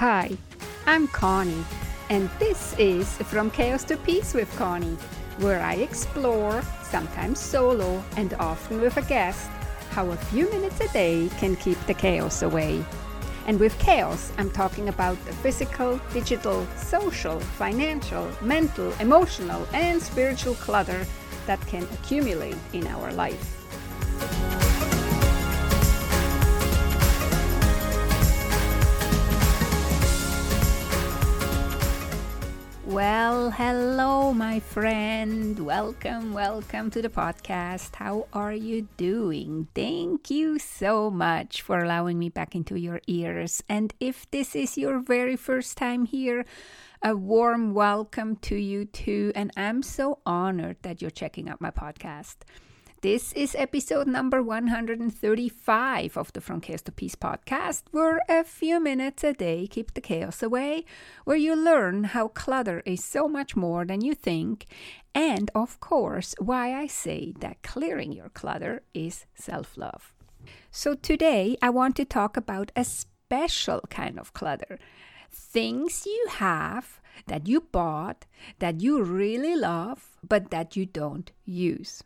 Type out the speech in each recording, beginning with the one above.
Hi, I'm Conny, and this is From Chaos to Peace with Conny, where I explore, sometimes solo and often with a guest, how a few minutes a day can keep the chaos away. And with chaos, I'm talking about the physical, digital, social, financial, mental, emotional, and spiritual clutter that can accumulate in our life. Hello, my friend. Welcome, welcome to the podcast. How are you doing? Thank you so much for allowing me back into your ears. And if this is your very first time here, a warm welcome to you too. And I'm so honored that you're checking out my podcast. This is episode number 135 of the From Chaos to Peace podcast, where a few minutes a day keep the chaos away, where you learn how clutter is so much more than you think, and of course, why I say that clearing your clutter is self love. So, today I want to talk about a special kind of clutter things you have that you bought that you really love, but that you don't use.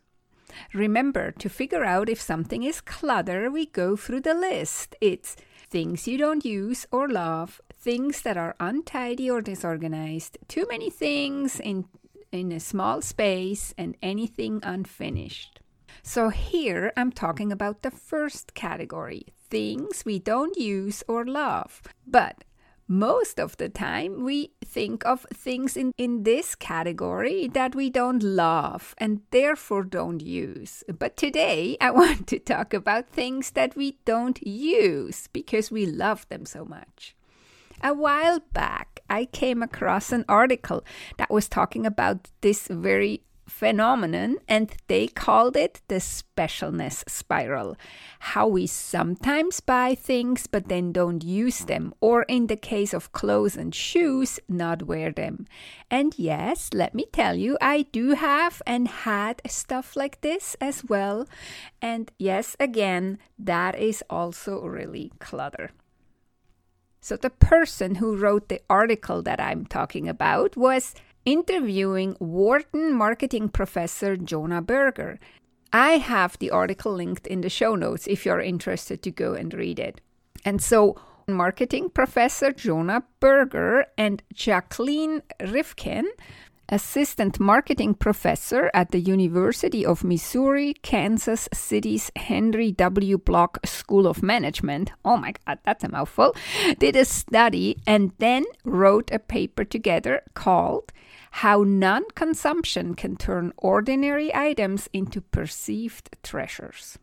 Remember, to figure out if something is clutter, we go through the list. It's things you don't use or love, things that are untidy or disorganized, too many things in, in a small space, and anything unfinished. So, here I'm talking about the first category things we don't use or love. But most of the time we think of things in, in this category that we don't love and therefore don't use. But today I want to talk about things that we don't use because we love them so much. A while back, I came across an article that was talking about this very phenomenon, and they called it the specialness spiral. How we sometimes buy things but then don't use them, or in the case of clothes and shoes, not wear them. And yes, let me tell you, I do have and had stuff like this as well. And yes, again, that is also really clutter. So, the person who wrote the article that I'm talking about was interviewing Wharton marketing professor Jonah Berger. I have the article linked in the show notes if you're interested to go and read it. And so, marketing professor Jonah Berger and Jacqueline Rifkin, assistant marketing professor at the University of Missouri, Kansas City's Henry W. Bloch School of Management. Oh my God, that's a mouthful. Did a study and then wrote a paper together called how non consumption can turn ordinary items into perceived treasures.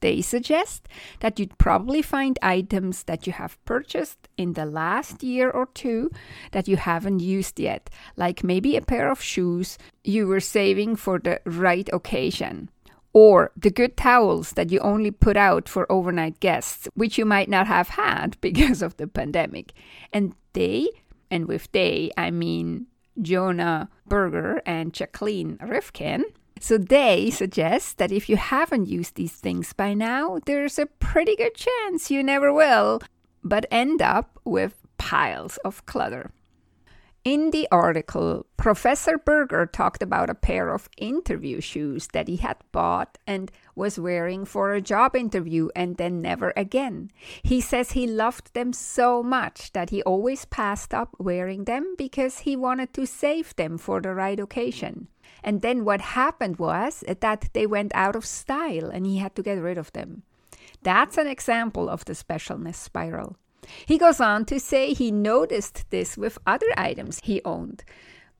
They suggest that you'd probably find items that you have purchased in the last year or two that you haven't used yet, like maybe a pair of shoes you were saving for the right occasion, or the good towels that you only put out for overnight guests, which you might not have had because of the pandemic. And they, and with they, I mean Jonah Berger and Jacqueline Rifkin. So they suggest that if you haven't used these things by now, there's a pretty good chance you never will, but end up with piles of clutter. In the article, Professor Berger talked about a pair of interview shoes that he had bought and was wearing for a job interview and then never again. He says he loved them so much that he always passed up wearing them because he wanted to save them for the right occasion. And then what happened was that they went out of style and he had to get rid of them. That's an example of the specialness spiral. He goes on to say he noticed this with other items he owned.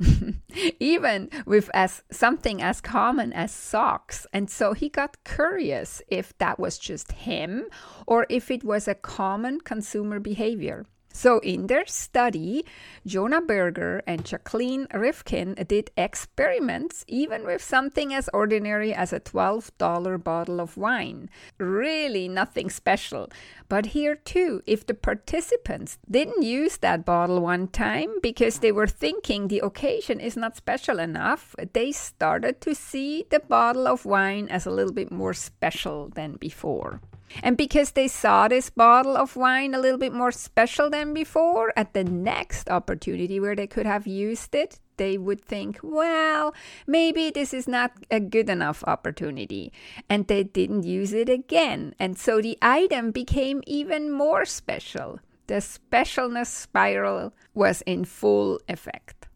even with as something as common as socks and so he got curious if that was just him or if it was a common consumer behavior so, in their study, Jonah Berger and Jacqueline Rifkin did experiments even with something as ordinary as a $12 bottle of wine. Really nothing special. But here too, if the participants didn't use that bottle one time because they were thinking the occasion is not special enough, they started to see the bottle of wine as a little bit more special than before. And because they saw this bottle of wine a little bit more special than before, at the next opportunity where they could have used it, they would think, well, maybe this is not a good enough opportunity. And they didn't use it again. And so the item became even more special. The specialness spiral was in full effect.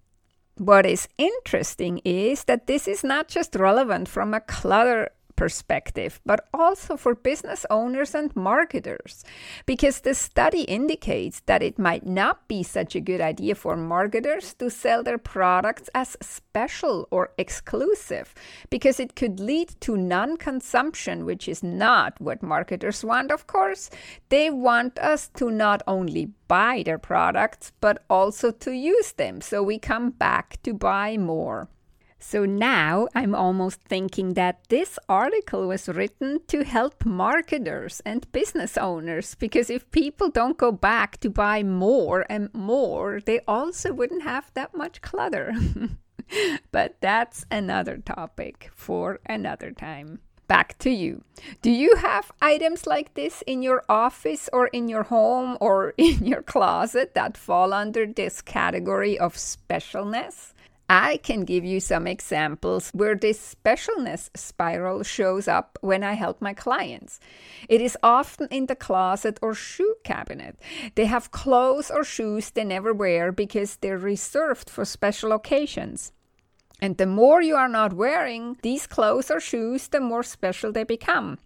What is interesting is that this is not just relevant from a clutter perspective, but also for business owners and marketers. Because the study indicates that it might not be such a good idea for marketers to sell their products as special or exclusive, because it could lead to non consumption, which is not what marketers want, of course. They want us to not only buy their products, but also to use them. So we come back to buy more. So now I'm almost thinking that this article was written to help marketers and business owners because if people don't go back to buy more and more, they also wouldn't have that much clutter. but that's another topic for another time. Back to you. Do you have items like this in your office or in your home or in your closet that fall under this category of specialness? I can give you some examples where this specialness spiral shows up when I help my clients. It is often in the closet or shoe cabinet. They have clothes or shoes they never wear because they're reserved for special occasions. And the more you are not wearing these clothes or shoes, the more special they become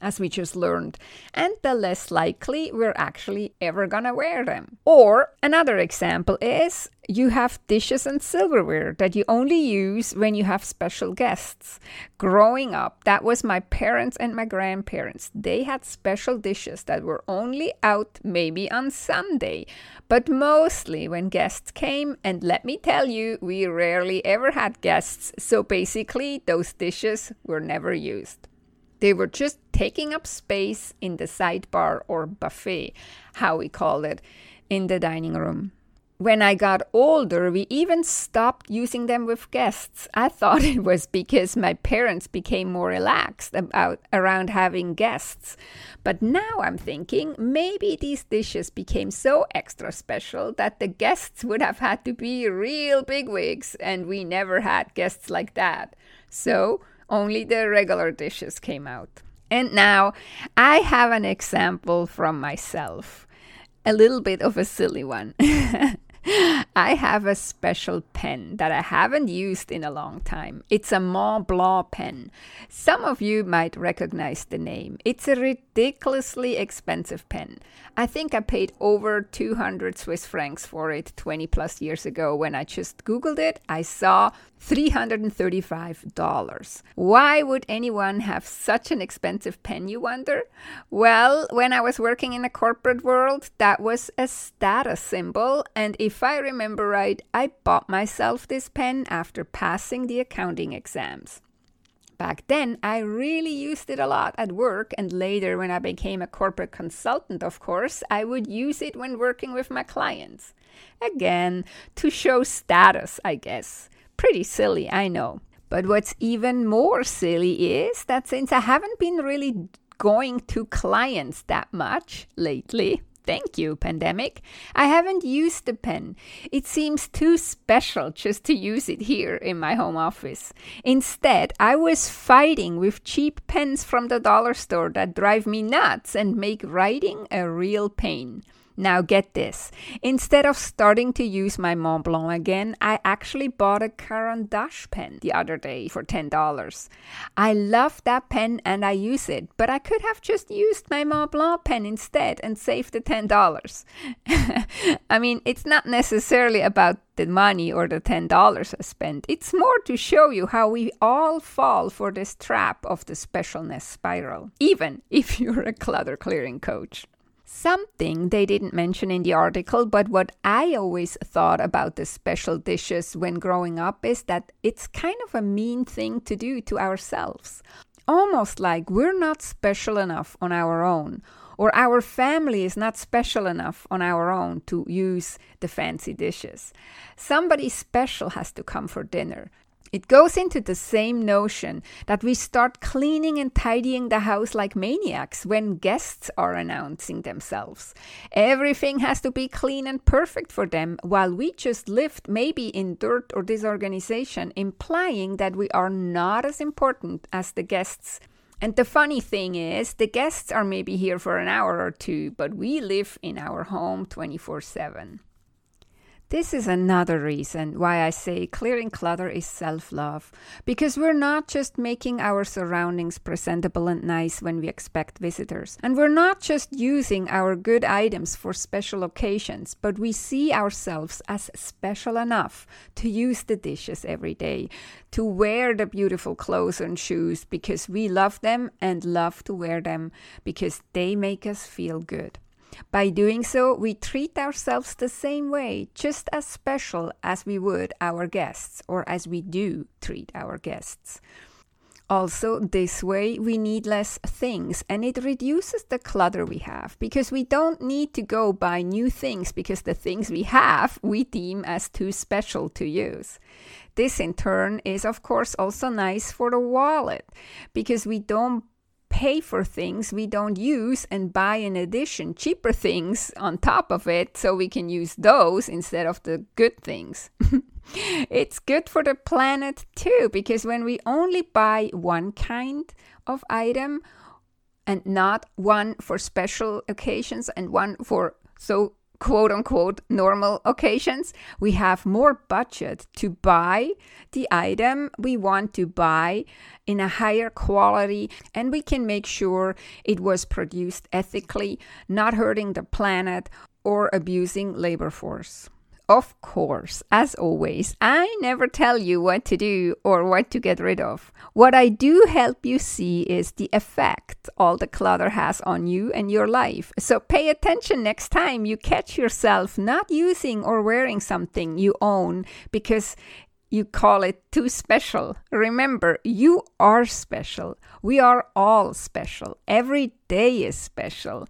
as we just learned, and the less likely we're actually ever gonna wear them. Or another example is you have dishes and silverware that you only use when you have special guests. Growing up, that was my parents and my grandparents. They had special dishes that were only out maybe on Sunday, but mostly when guests came. And let me tell you, we rarely ever had guests, so basically, those dishes were never used. They were just taking up space in the sidebar or buffet, how we call it, in the dining room. When I got older, we even stopped using them with guests. I thought it was because my parents became more relaxed about around having guests. But now I'm thinking maybe these dishes became so extra special that the guests would have had to be real bigwigs, and we never had guests like that. So only the regular dishes came out. And now I have an example from myself, a little bit of a silly one. I have a special pen that I haven't used in a long time. It's a Mont Blanc pen. Some of you might recognize the name. It's a ridiculously expensive pen. I think I paid over 200 Swiss francs for it 20 plus years ago when I just Googled it. I saw $335. Why would anyone have such an expensive pen, you wonder? Well, when I was working in the corporate world, that was a status symbol. And if I remember right, I bought myself this pen after passing the accounting exams. Back then, I really used it a lot at work, and later, when I became a corporate consultant, of course, I would use it when working with my clients. Again, to show status, I guess. Pretty silly, I know. But what's even more silly is that since I haven't been really going to clients that much lately, Thank you, pandemic. I haven't used the pen. It seems too special just to use it here in my home office. Instead, I was fighting with cheap pens from the dollar store that drive me nuts and make writing a real pain. Now, get this. Instead of starting to use my Mont Blanc again, I actually bought a Caran d'Ache pen the other day for $10. I love that pen and I use it, but I could have just used my Mont Blanc pen instead and saved the $10. I mean, it's not necessarily about the money or the $10 I spent. It's more to show you how we all fall for this trap of the specialness spiral, even if you're a clutter clearing coach. Something they didn't mention in the article, but what I always thought about the special dishes when growing up is that it's kind of a mean thing to do to ourselves. Almost like we're not special enough on our own, or our family is not special enough on our own to use the fancy dishes. Somebody special has to come for dinner. It goes into the same notion that we start cleaning and tidying the house like maniacs when guests are announcing themselves. Everything has to be clean and perfect for them, while we just lived maybe in dirt or disorganization, implying that we are not as important as the guests. And the funny thing is, the guests are maybe here for an hour or two, but we live in our home 24 7. This is another reason why I say clearing clutter is self love, because we're not just making our surroundings presentable and nice when we expect visitors, and we're not just using our good items for special occasions, but we see ourselves as special enough to use the dishes every day, to wear the beautiful clothes and shoes because we love them and love to wear them because they make us feel good. By doing so, we treat ourselves the same way, just as special as we would our guests, or as we do treat our guests. Also, this way we need less things and it reduces the clutter we have because we don't need to go buy new things because the things we have we deem as too special to use. This in turn is, of course, also nice for the wallet because we don't pay for things we don't use and buy in addition cheaper things on top of it so we can use those instead of the good things. it's good for the planet too because when we only buy one kind of item and not one for special occasions and one for so quote unquote normal occasions, we have more budget to buy the item we want to buy in a higher quality and we can make sure it was produced ethically, not hurting the planet or abusing labor force. Of course, as always, I never tell you what to do or what to get rid of. What I do help you see is the effect all the clutter has on you and your life. So pay attention next time you catch yourself not using or wearing something you own because you call it too special. Remember, you are special. We are all special. Every day is special.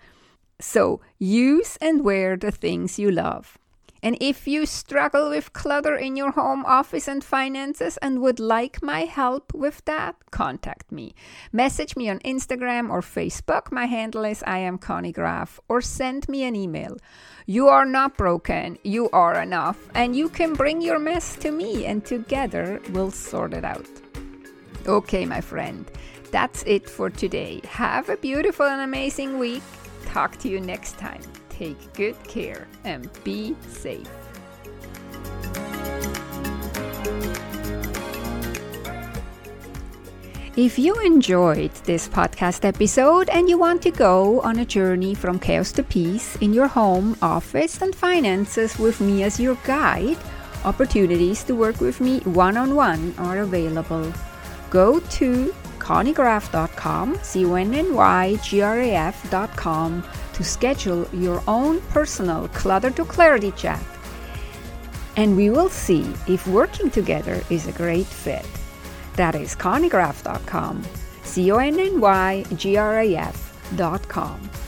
So use and wear the things you love. And if you struggle with clutter in your home office and finances and would like my help with that, contact me. Message me on Instagram or Facebook. My handle is I am Conny Graf or send me an email. You are not broken, you are enough, and you can bring your mess to me and together we'll sort it out. Okay, my friend, that's it for today. Have a beautiful and amazing week. Talk to you next time take good care and be safe. If you enjoyed this podcast episode and you want to go on a journey from chaos to peace in your home, office, and finances with me as your guide, opportunities to work with me one on one are available. Go to connygraf.com, C O N N Y G R A F.com to schedule your own personal Clutter to Clarity chat. And we will see if working together is a great fit. That is connygraf.com, C O N N Y G R A F.com.